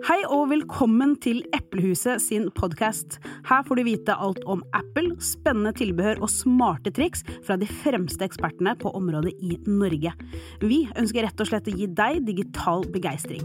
Hei og velkommen til Eplehuset sin podkast. Her får du vite alt om Apple, spennende tilbehør og smarte triks fra de fremste ekspertene på området i Norge. Vi ønsker rett og slett å gi deg digital begeistring.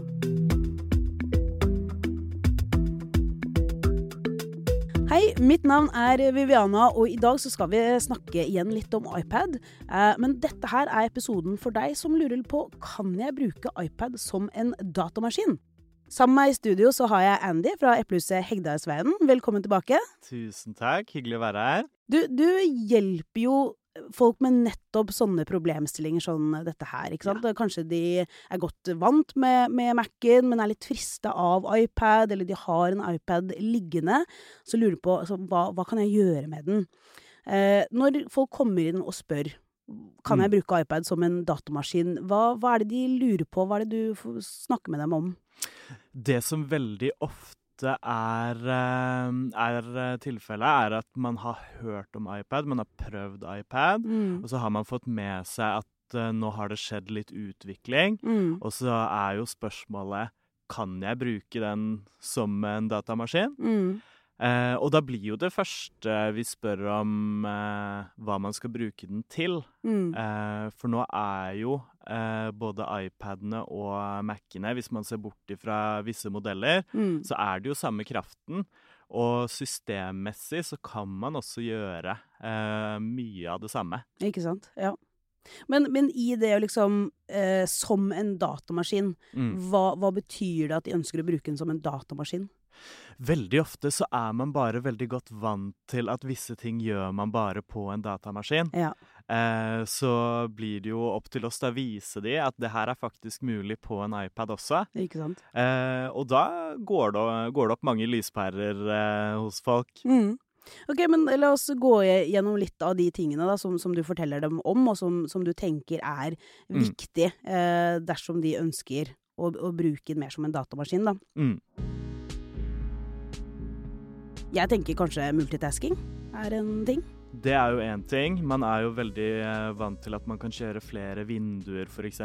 Hei, mitt navn er Viviana, og i dag skal vi snakke igjen litt om iPad. Eh, men dette her er episoden for deg som lurer på kan jeg bruke iPad som en datamaskin. Sammen med meg i studio så har jeg Andy fra Eplehuset Hegdehaugsveien. Velkommen tilbake. Tusen takk, hyggelig å være her. Du, du hjelper jo folk med nettopp sånne problemstillinger som dette her. ikke sant? Ja. Kanskje de er godt vant med, med Mac-en, men er litt frista av iPad, eller de har en iPad liggende, så lurer på altså, hva, hva kan jeg gjøre med den. Eh, når folk kommer inn og spør kan jeg Mm. bruke iPad som en datamaskin, hva, hva er det de lurer på, hva er det du snakker med dem om? Det som veldig ofte er, eh, er eh, tilfellet, er at man har hørt om iPad, man har prøvd iPad, Mm. og så har man fått med seg at eh, nå har det skjedd litt utvikling, Mm. og så er jo spørsmålet kan jeg bruke den som en datamaskin? Mm. Eh, og da blir jo det første vi spør om eh, hva man skal bruke den til. Mm. Eh, for nå er jo eh, både iPadene og Macene, hvis man ser bort ifra visse modeller, Mm. så er det jo samme kraften. Og systemmessig så kan man også gjøre eh, mye av det samme. Ikke sant? Ja. Men, men i det å liksom eh, Som en datamaskin, Mm. hva, hva betyr det at de ønsker å bruke den som en datamaskin? Veldig ofte så er man bare veldig godt vant til at visse ting gjør man bare på en datamaskin. Ja. Eh, så blir det jo opp til oss da å vise de at det her er faktisk mulig på en iPad også. Ikke sant? Eh, og da går det, går det opp mange lyspærer eh, hos folk. Mm. Ok, men la oss gå gjennom litt av de tingene da, som, som du forteller dem om, og som, som du tenker er Mm. viktig eh, dersom de ønsker å, å bruke den mer som en datamaskin. Da. Mm. Jeg tenker kanskje multitasking er en ting. Det er jo én ting. Man er jo veldig eh, vant til at man kan kjøre flere vinduer, f.eks.,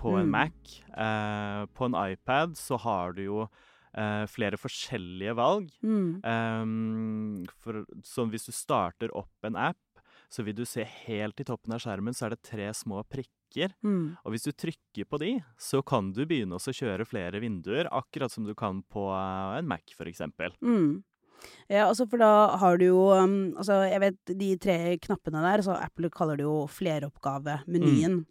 på en Mm. Mac. Eh, på en iPad så har du jo eh, flere forskjellige valg. Mm. Eh, for, så hvis du starter opp en app, så vil du se helt i toppen av skjermen, så er det tre små prikker. Mm. Og hvis du trykker på de, så kan du begynne å kjøre flere vinduer, akkurat som du kan på eh, en Mac, f.eks. Mm. Ja, altså for da har du jo um, Altså, jeg vet de tre knappene der, så Apple kaller det jo fleroppgavemenyen.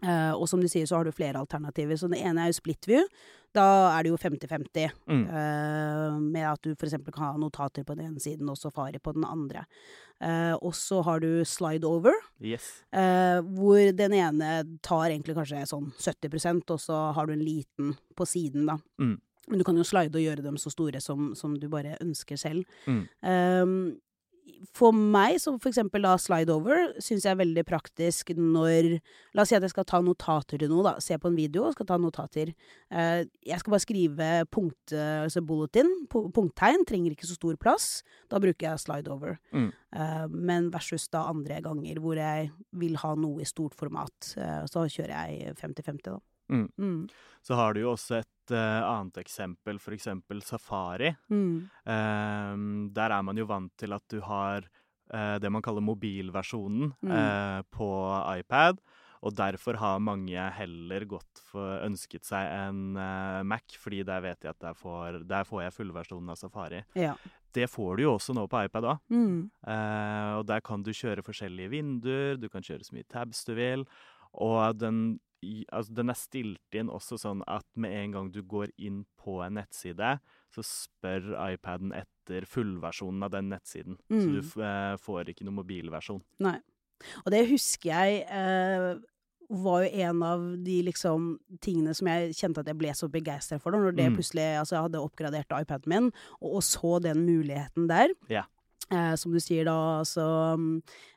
Eh, og som du sier, så har du flere alternativer. Så det ene er jo split view. Da er det jo 50-50. Mm. Uh, med at du f.eks. kan ha notater på den ene siden og Safari på den andre. Uh, og så har du slide over, Yes. hvor den ene tar egentlig kanskje sånn 70% og så har du en liten på siden, da. Mm. Men du kan jo slide og gjøre dem så store som, som du bare ønsker selv. Mm. Um, for meg, som for eksempel da slide over, syns jeg er veldig praktisk når La oss si at jeg skal ta notater til noe, da. Se på en video og skal ta notater. Uh, jeg skal bare skrive punkt, altså bulletin, punkttegn, trenger ikke så stor plass. Da bruker jeg slide over. Mm. Uh, men versus da andre ganger hvor jeg vil ha noe i stort format, Uh, så kjører jeg 50-50, da. Mm. Mm. Så har du jo også et uh, annet eksempel, f.eks. Safari. Mm. Ehm, der er man jo vant til at du har uh, det man kaller mobilversjonen eh, på iPad. Og derfor har mange heller godt for ønsket seg en uh, Mac, fordi der vet jeg at der får, der får jeg fullversjonen av Safari. Ja. Det får du jo også nå på iPad òg. Mm. Uh, og der kan du kjøre forskjellige vinduer, du kan kjøre så mye tabs du vil. Og den, i- altså den er stilt inn også sånn at med en gang du går inn på en nettside, så spør iPaden etter fullversjonen av den nettsiden. Så Mm. du f eh, får ikke noen mobilversjon. Nei. Og det husker jeg eh, var jo en av de liksom tingene som jeg kjente at jeg ble så begeistra for. Da, når det Mm. plutselig Altså, jeg hadde oppgradert iPaden min, og, og så den muligheten der. Ja. Eh, som du sier da, altså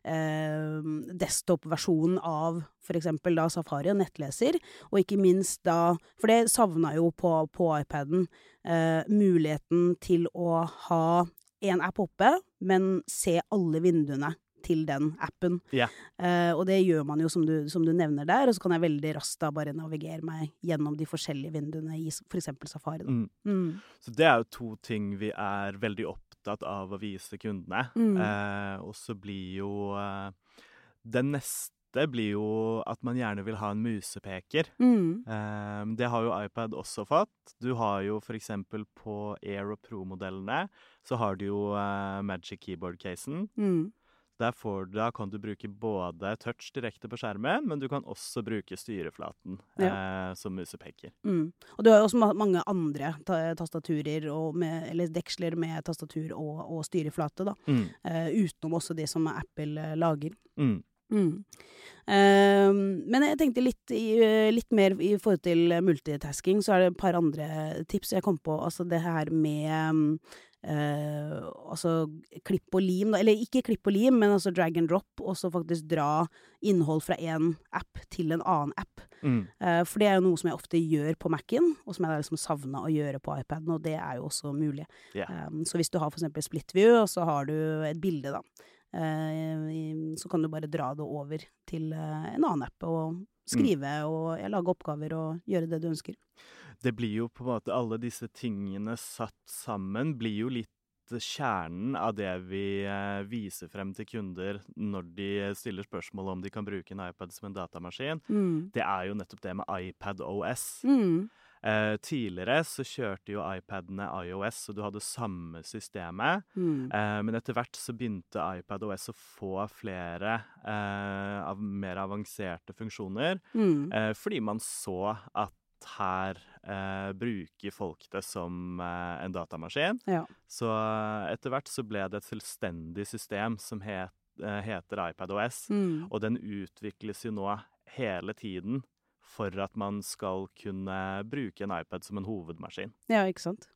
eh, Desktop-versjonen av for eksempel da Safari og nettleser, og ikke minst da For det savna jo på, på iPaden. Eh, muligheten til å ha én app oppe, men se alle vinduene til den appen. Yeah. Uh, og det gjør man jo som du, som du nevner der, og så kan jeg veldig raskt da bare navigere meg gjennom de forskjellige vinduene i f.eks. Safari. Mm. Mm. Så det er jo to ting vi er veldig opptatt av å vise kundene. Mm. Uh, og så blir jo uh, Det neste blir jo at man gjerne vil ha en musepeker. Mm. Um, det har jo iPad også fått. Du har jo f.eks. på Air og Pro-modellene så har du jo uh, Magic Keyboard-casen. Mm. Der får, da kan du bruke både touch direkte på skjermen, men du kan også bruke styreflaten eh, som musepeker. Mm. Og du har jo også mange andre ta tastaturer, og med, eller deksler med tastatur og, og styreflate, da. Mm. Eh, utenom også det som Apple eh, lager. Mm. Mm. Uh, men jeg tenkte litt, i, eh, litt mer i forhold til multitasking, så er det et par andre tips jeg kom på. Altså det her med eh, altså klipp og lim, da. Eller ikke klipp og lim, men altså drag and drop, og så faktisk dra innhold fra én app til en annen app. Mm. Eh, for det er jo noe som jeg ofte gjør på Mac-en, og som jeg har liksom savna å gjøre på iPaden, og det er jo også mulig. Yeah. Um, så hvis du har for eksempel split view, og så har du et bilde, da, eh, så kan du bare dra det over til en annen app og skrive og lage oppgaver og gjøre det du ønsker. Det blir jo på en måte Alle disse tingene satt sammen blir jo litt kjernen av det vi eh, viser frem til kunder når de stiller spørsmål om de kan bruke en iPad som en datamaskin. Mm. Det er jo nettopp det med iPad OS. Mm. Eh, tidligere så kjørte jo iPadene iOS, så du hadde samme systemet. Mm. Eh, men etter hvert så begynte iPad OS å få flere eh, av mer avanserte funksjoner. Mm. Eh, fordi man så at her eh, bruker folk det som eh, en datamaskin. Ja. Så eh, etter hvert så ble det et selvstendig system som het, eh, heter iPadOS. Mm. Og den utvikles jo nå hele tiden for at man skal kunne bruke en iPad som en hovedmaskin. Ja, ikke sant.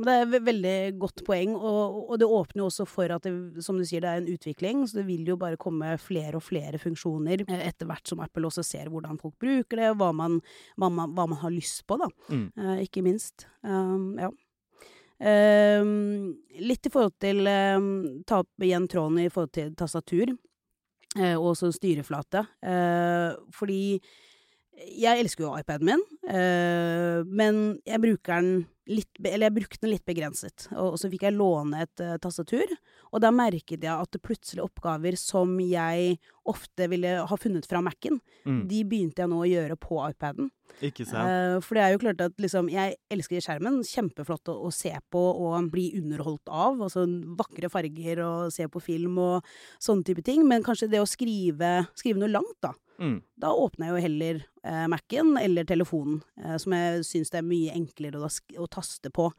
Men det er et veldig godt poeng, og, og det åpner jo også for at det, som du sier, det er en utvikling. Så det vil jo bare komme flere og flere funksjoner eh, etter hvert som Apple også ser hvordan folk bruker det, og hva man, hva man, hva man har lyst på, da. Mm. Uh, ikke minst. Um, ja. Um, litt i forhold til um, Ta opp igjen tråden i forhold til tastatur, eh, og også styreflate. Fordi jeg elsker jo iPaden min, men jeg bruker den litt Eller jeg brukte den litt begrenset. Og, og så fikk jeg låne et uh, tastatur, og da merket jeg at plutselig oppgaver som jeg ofte ville ha funnet fra Mac-en, Mm. de begynte jeg nå å gjøre på iPaden. Ikke sant? Uh, for det er jo klart at liksom, jeg elsker skjermen. Kjempeflott å, å se på og bli underholdt av. Altså vakre farger og se på film og sånne type ting. Men kanskje det å skrive, skrive noe langt, da. Mm. Da åpner jeg jo heller eh, Mac-en eller telefonen, eh, som jeg syns det er mye enklere å, å taste på.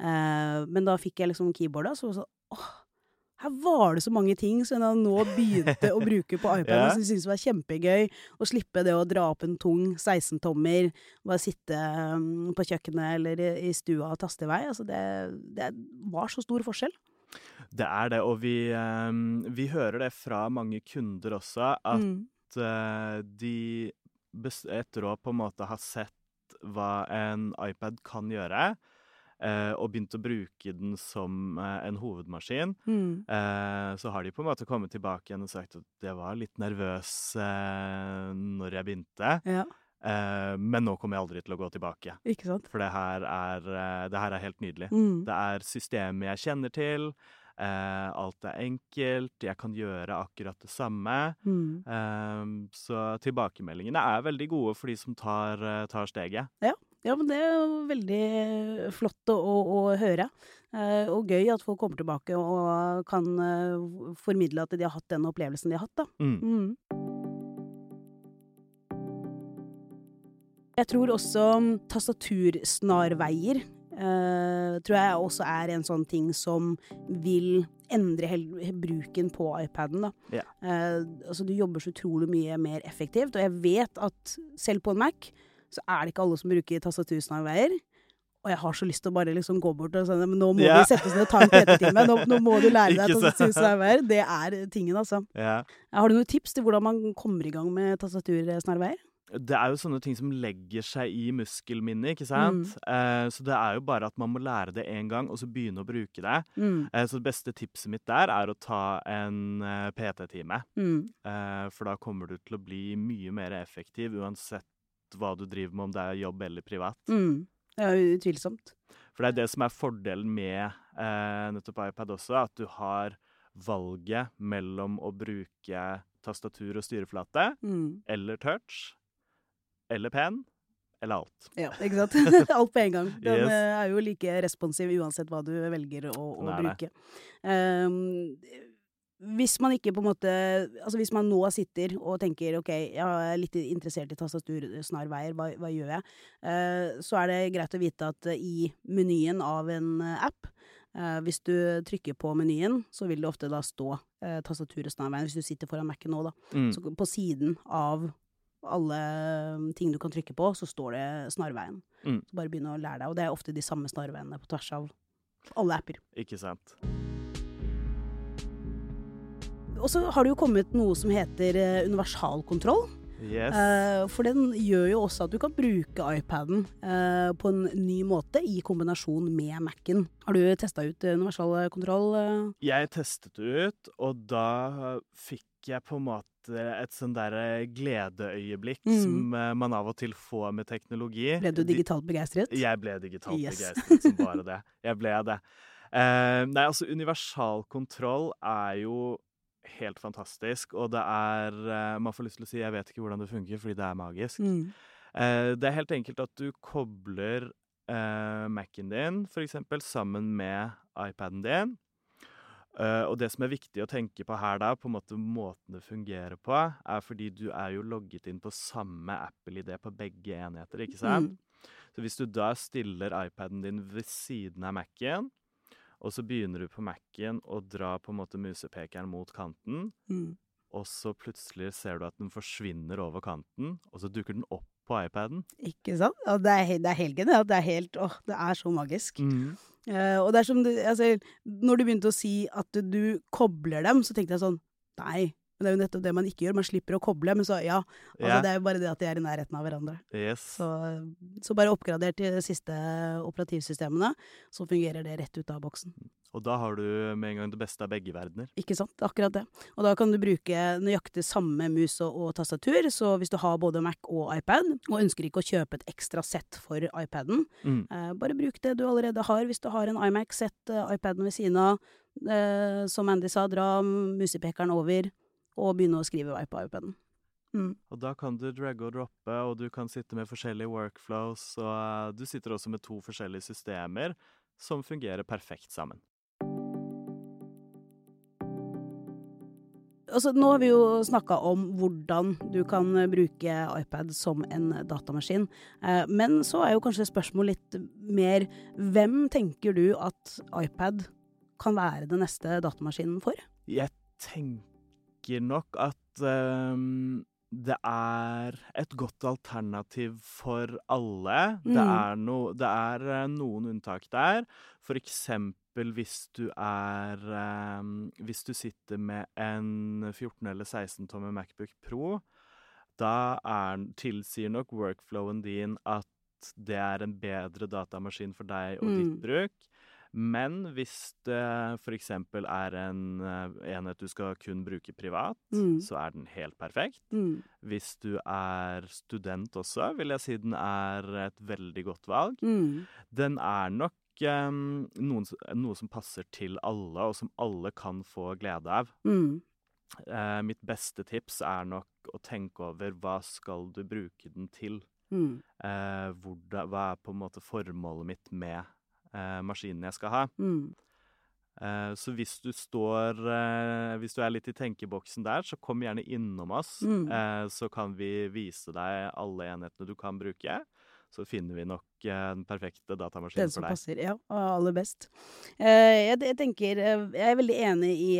Eh, men da fikk jeg liksom keyboardet, så sånn åh, her var det så mange ting som jeg nå begynte å bruke på iPaden, Ja. som jeg syntes var kjempegøy. Å slippe det å dra opp en tung 16-tommer, bare sitte um, på kjøkkenet eller i, i stua og taste i vei. Altså det, det var så stor forskjell. Det er det, og vi, um, vi hører det fra mange kunder også, at Mm. Eh, de etter å på en måte ha sett hva en iPad kan gjøre, eh, og begynt å bruke den som eh, en hovedmaskin, Mm. så har de på en måte kommet tilbake igjen og sagt at jeg var litt nervøs eh, når jeg begynte, Ja, men nå kommer jeg aldri til å gå tilbake. For det her er, det her er helt nydelig. Mm. Det er systemet jeg kjenner til. Eh, alt er enkelt. Jeg kan gjøre akkurat det samme. Mm. Eh, så tilbakemeldingene er veldig gode for de som tar, eh, tar steget. Ja, men det er jo veldig flott å, å, å høre. Eh, og gøy at folk kommer tilbake og kan eh, formidle at de har hatt den opplevelsen de har hatt, da. Mm. Mm. Jeg tror også mm, tastatursnarveier eh, tror jeg også er en sånn ting som vil endre hel bruken på iPaden. Da. Yeah. Uh, altså, du jobber så utrolig mye mer effektivt, og jeg vet at selv på en Mac så er det ikke alle som bruker tastatursnarveier. Og jeg har så lyst til å bare liksom gå bort og si men nå må yeah. vi sette oss ned og ta en PT-time. Nå, nå må du lære deg tastatursnarveier. Det er tingen, altså. Yeah. Har du noen tips til hvordan man kommer i gang med tastatursnarveier? Det er jo sånne ting som legger seg i muskelminnet, ikke sant? Mm. Eh, så det er jo bare at man må lære det én gang, og så begynne å bruke det. Mm. Eh, så det beste tipset mitt der er å ta en eh, PT-time. Mm. Eh, for da kommer du til å bli mye mer effektiv uansett hva du driver med, om det er jobb eller privat. Mm. Ja, utvilsomt. For det er det som er fordelen med eh, nettopp iPad også, at du har valget mellom å bruke tastatur og styreflate Mm. eller touch eller pen eller alt. Ja, ikke sant? Alt på en gang. Den Yes. eh, er jo like responsiv uansett hva du velger å, å bruke. Um, hvis man ikke på en måte Altså hvis man nå sitter og tenker ok, jeg er litt interessert i tastatursnarveier, hva, hva gjør jeg? Uh, så er det greit å vite at i menyen av en app Uh, hvis du trykker på menyen, så vil det ofte da stå eh, tastatur og snarveien, hvis du sitter foran Mac-en nå, da. Mm. Så på siden av alle um, ting du kan trykke på, så står det snarveien. Mm. Så bare begynn å lære deg, og det er ofte de samme snarveiene på tvers av alle apper. Ikke sant. Og så har det jo kommet noe som heter eh, universalkontroll. Yes. Eh, for den gjør jo også at du kan bruke iPaden eh, på en ny måte i kombinasjon med Mac-en. Har du testa ut universalkontroll? Jeg testet det ut, og da fikk jeg på en måte et sånn der gledeøyeblikk Mm. som eh, man av og til får med teknologi. Ble du digitalt begeistret? Jeg ble digitalt Yes. begeistret som bare det. Jeg ble det. Eh, nei, altså universal kontroll er jo helt fantastisk, og det er eh, Man får lyst til å si 'jeg vet ikke hvordan det funker', fordi det er magisk. Mm. Eh, det er helt enkelt at du kobler eh, Mac-en din eksempel sammen med iPaden din. Eh, og det som er viktig å tenke på her da, på en måte måten det fungerer på, er fordi du er jo logget inn på samme Apple-ID på begge enheter, ikke sant? Mm. Så hvis du da stiller iPaden din ved siden av Mac-en, og så begynner du på Mac-en og drar på en måte musepekeren mot kanten, Mm. og så plutselig ser du at den forsvinner over kanten, og så dukker den opp på iPaden. Ikke sant? Og det, er, det er helt genialt. Det er helt Åh, det er så magisk. Eh, og det er som du Altså, når du begynte å si at du, du kobler dem, så tenkte jeg sånn Nei, men det er jo nettopp det man ikke gjør. Man slipper å koble. Men så, ja. Altså, yeah. Det er jo bare det at de er i nærheten av hverandre. Yes. Så, så bare oppgradert til de siste operativsystemene, så fungerer det rett ut av boksen. Og da har du med en gang det beste av begge verdener. Ikke sant? Akkurat det. Og da kan du bruke nøyaktig samme mus og, og tastatur. Så hvis du har både Mac og iPad, og ønsker ikke å kjøpe et ekstra sett for iPaden, Mm. Eh, bare bruk det du allerede har. Hvis du har en iMac, sett eh, iPaden ved siden av. Eh, som Andy sa, dra musepekeren over, og begynne å skrive vei på iPaden. Mm. Og da kan du dragge og droppe, og du kan sitte med forskjellige workflows, og eh, du sitter også med to forskjellige systemer som fungerer perfekt sammen. Altså, nå har vi jo snakka om hvordan du kan eh, bruke iPad som en datamaskin. Eh, men så er jo kanskje spørsmålet litt mer hvem tenker du at iPad kan være den neste datamaskinen for? Jeg tenker nok at um, det er et godt alternativ for alle. Det Mm. er, no, det er eh, noen unntak der. For eksempel hvis du er um, Hvis du sitter med en 14 eller 16 tommer Macbook Pro, da er, tilsier nok workflowen din at det er en bedre datamaskin for deg og ditt Mm. bruk. Men hvis det f.eks. er en eh, enhet du skal kun bruke privat, Mm. så er den helt perfekt. Mm. Hvis du er student også, vil jeg si den er et veldig godt valg. Mm. Den er nok um, noen, noe som passer til alle, og som alle kan få glede av. Mm. Eh, mitt beste tips er nok å tenke over hva skal du bruke den til. Mm. Eh, hvordan, hva er på en måte formålet mitt med eh, maskinen jeg skal ha. Mm. Eh, så hvis du står eh, Hvis du er litt i tenkeboksen der, så kom gjerne innom oss. Mm. Eh, så kan vi vise deg alle enhetene du kan bruke. Så finner vi nok eh, den perfekte Den datamaskinen som for deg. passer, ja. og Aller best. Eh, jeg, jeg tenker Jeg er veldig enig i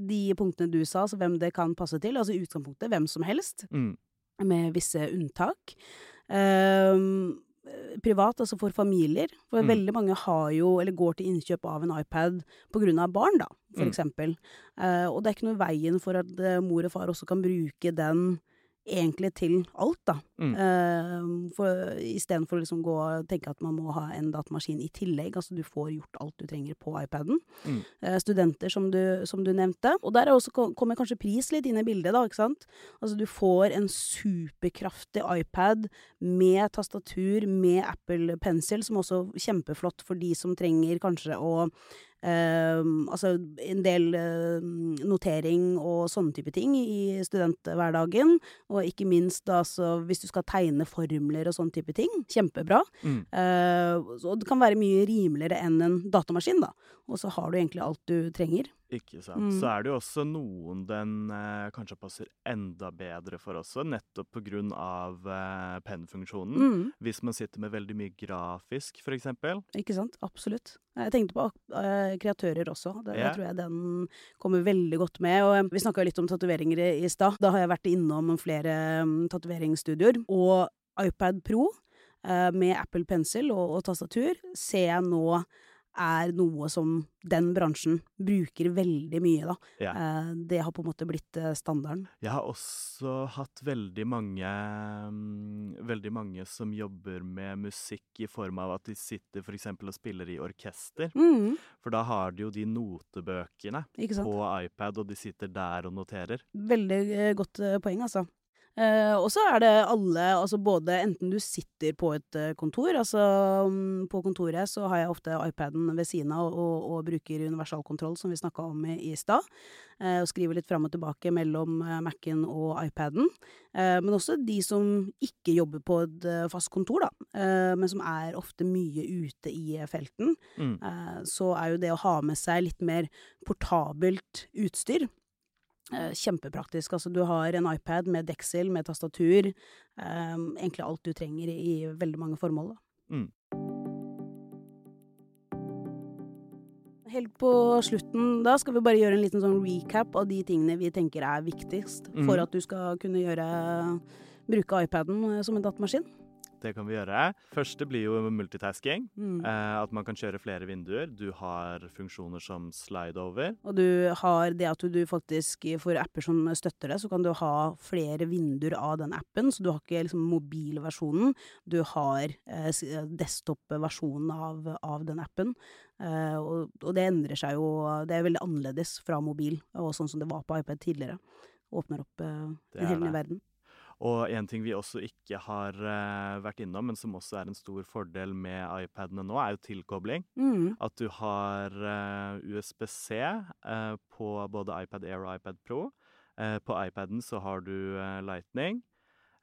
de punktene du sa, altså hvem det kan passe til. Altså utgangspunktet hvem som helst, Mm. med visse unntak. Eh, privat, altså for familier. For Mm. veldig mange har jo, eller går til innkjøp av en iPad av barn, da, for Mm. eksempel. Eh, og det er ikke noe veien for at eh, mor og far også kan bruke den egentlig til alt, da. Mm. Uh, for Istedenfor å liksom gå og tenke at man må ha en datamaskin i tillegg. Altså du får gjort alt du trenger på iPaden. Mm. Uh, studenter, som du, som du, nevnte. Og der også, kommer kanskje pris litt inn i bildet, da. ikke sant? Altså du får en superkraftig iPad med tastatur, med Apple Pencil, som også er kjempeflott for de som trenger kanskje å Uh, altså en del uh, notering og sånne type ting i studenthverdagen. Og ikke minst da, hvis du skal tegne formler og sånne type ting. Kjempebra. Mm. Uh, og det kan være mye rimeligere enn en datamaskin, da. Og så har du egentlig alt du trenger. Ikke sant. Mm. Så er det jo også noen den eh, kanskje passer enda bedre for også, nettopp pga. Eh, pennfunksjonen. Mm. Hvis man sitter med veldig mye grafisk, f.eks. Ikke sant. Absolutt. Jeg tenkte på eh, kreatører også. Det, yeah. Jeg tror jeg den kommer veldig godt med. Og eh, vi snakka litt om tatoveringer i, i stad. Da har jeg vært innom flere um, tatoveringsstudioer. Og iPad Pro eh, med Apple Pencil og, og tastatur ser jeg nå er noe som den bransjen bruker veldig mye, da. Ja. Eh, det har på en måte blitt eh, standarden. Jeg har også hatt veldig mange mm, Veldig mange som jobber med musikk i form av at de sitter f.eks. og spiller i orkester. Mm, For da har de jo de notebøkene på iPad, og de sitter der og noterer. Veldig eh, godt poeng, altså. Eh, og så er det alle, altså både enten du sitter på et eh, kontor, altså mm, på kontoret så har jeg ofte iPaden ved siden av og, og bruker universalkontroll, som vi snakka om i, i stad, eh, og skriver litt fram og tilbake mellom Mac-en og iPaden. Men også de som ikke jobber på et fast kontor, da, men som er ofte mye ute i felten. Mm. Så er jo det å ha med seg litt mer portabelt utstyr kjempepraktisk. Altså du har en iPad med deksel, med tastatur. Um, egentlig alt du trenger i, veldig mange formål. Mm. Helt på slutten da skal vi bare gjøre en liten sånn recap av de tingene vi tenker er viktigst mm. for at du skal kunne gjøre bruke iPaden eh, som en datamaskin. Det kan vi gjøre. Første blir jo multitasking. Mm. Eh, at man kan kjøre flere vinduer. Du har funksjoner som slide over. Og du har det at du, du faktisk, får apper som støtter det, så kan du ha flere vinduer av den appen. Så du har ikke liksom mobilversjonen, du har eh, desktop-versjonen av, av den appen. Eh, og, og det endrer seg jo, det er veldig annerledes fra mobil, og sånn som det var på iPad tidligere. Åpner opp eh, Det en hel ny verden. Og en ting vi også ikke har uh, vært innom, men som også er en stor fordel med iPadene nå, er jo tilkobling. Mm. At du har uh, USB-C eh, på både iPad Air og iPad Pro. Eh, på iPaden så har du eh, Lightning.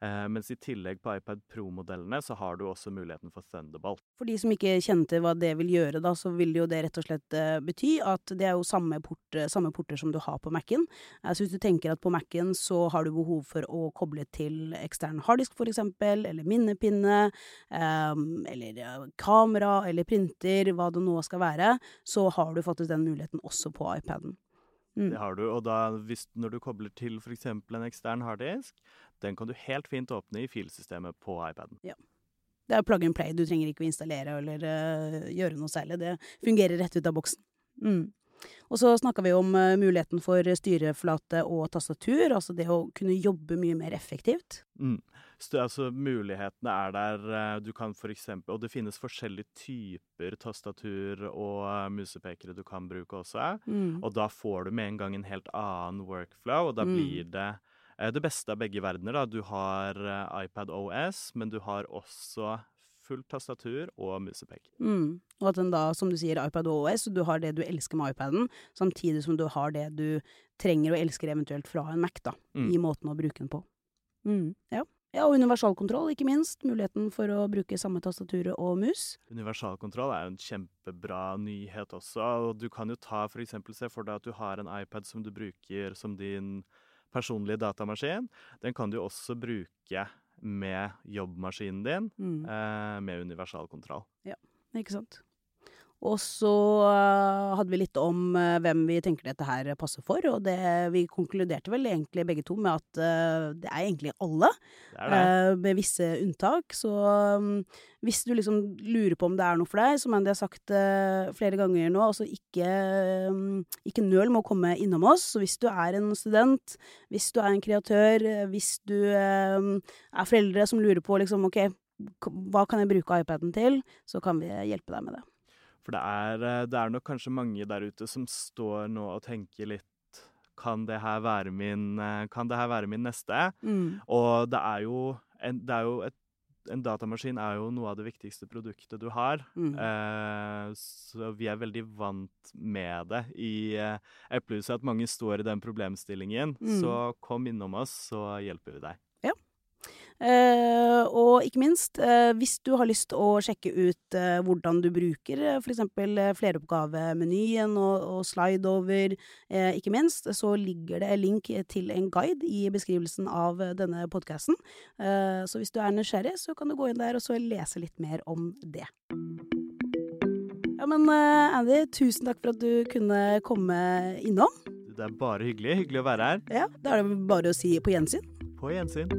Eh, mens i tillegg på iPad Pro-modellene så har du også muligheten for Thunderbolt. For de som ikke kjente hva det vil gjøre, da, så vil jo det rett og slett eh, bety at det er jo samme, port, eh, samme porter som du har på Mac-en. Eh, så hvis du tenker at på Mac-en så har du behov for å koble til ekstern harddisk eksempel, eller minnepinne, eller kamera, eller printer, hva det nå skal være, så har du faktisk den muligheten også på iPaden. Mm. Det har du, og da hvis, når du kobler til f.eks. en ekstern harddisk, den kan du helt fint åpne i filsystemet på iPaden. Ja. Det er plug and play, du trenger ikke å installere eller uh, gjøre noe særlig. Det fungerer rett ut av boksen. Mm. Og så snakka vi om eh, muligheten for styreflate og tastatur, altså det å kunne jobbe mye mer effektivt. Mm. Så altså, mulighetene er der. eh, Du kan for eksempel, og det finnes forskjellige typer tastatur og eh, musepekere du kan bruke også. Mm. Og da får du med en gang en helt annen workflow, og da Mm. blir det det beste av begge verdener. da. Du har iPad OS, men du har også fullt tastatur og musepek. Mm. Og at den da, som du sier, iPad OS, du har det du elsker med iPaden, samtidig som du har det du trenger og elsker eventuelt fra en Mac, da, Mm. i måten å bruke den på. Mm. Ja. ja, og universalkontroll, ikke minst. Muligheten for å bruke samme tastatur og mus. Universalkontroll er jo en kjempebra nyhet også. og Du kan jo ta for eksempel, Se for deg at du har en iPad som du bruker som din personlige datamaskin. Den kan du også bruke med jobbmaskinen din Mm. eh, med universalkontroll. Ikke sant. Og så uh, hadde vi litt om uh, hvem vi tenker dette her passer for, og det, vi konkluderte vel egentlig begge to med at uh, det er egentlig alle, Det det. med visse unntak. Så um, hvis du liksom lurer på om det er noe for deg, som Andy har sagt flere ganger nå, altså ikke, um, ikke nøl med å komme innom oss. Så hvis du er en student, hvis du er en kreatør, hvis du um, er foreldre som lurer på liksom OK, hva kan jeg bruke iPaden til, så kan vi hjelpe deg med det. For det er, eh, det er nok kanskje mange der ute som står nå og tenker litt Kan det her være min, eh, kan det her være min neste? Mm. Og det er jo, en, det er jo et, en datamaskin er jo noe av det viktigste produktet du har. Mm. Eh, så vi er veldig vant med det i eh, Eplehuset, at mange står i den problemstillingen. Mm. Så kom innom oss, så hjelper vi deg. Uh, og ikke minst, uh, hvis du har lyst å sjekke ut uh, hvordan du bruker uh, f.eks. Fleroppgavemenyen og, og slideover, ikke minst, så ligger det en link til en guide i beskrivelsen av denne podkasten. så hvis du er nysgjerrig, så kan du gå inn der og så lese litt mer om det. Ja, men Andy, tusen takk for at du kunne komme innom. Det er bare hyggelig. Hyggelig å være her. Ja, Da er det bare å si på gjensyn. På gjensyn.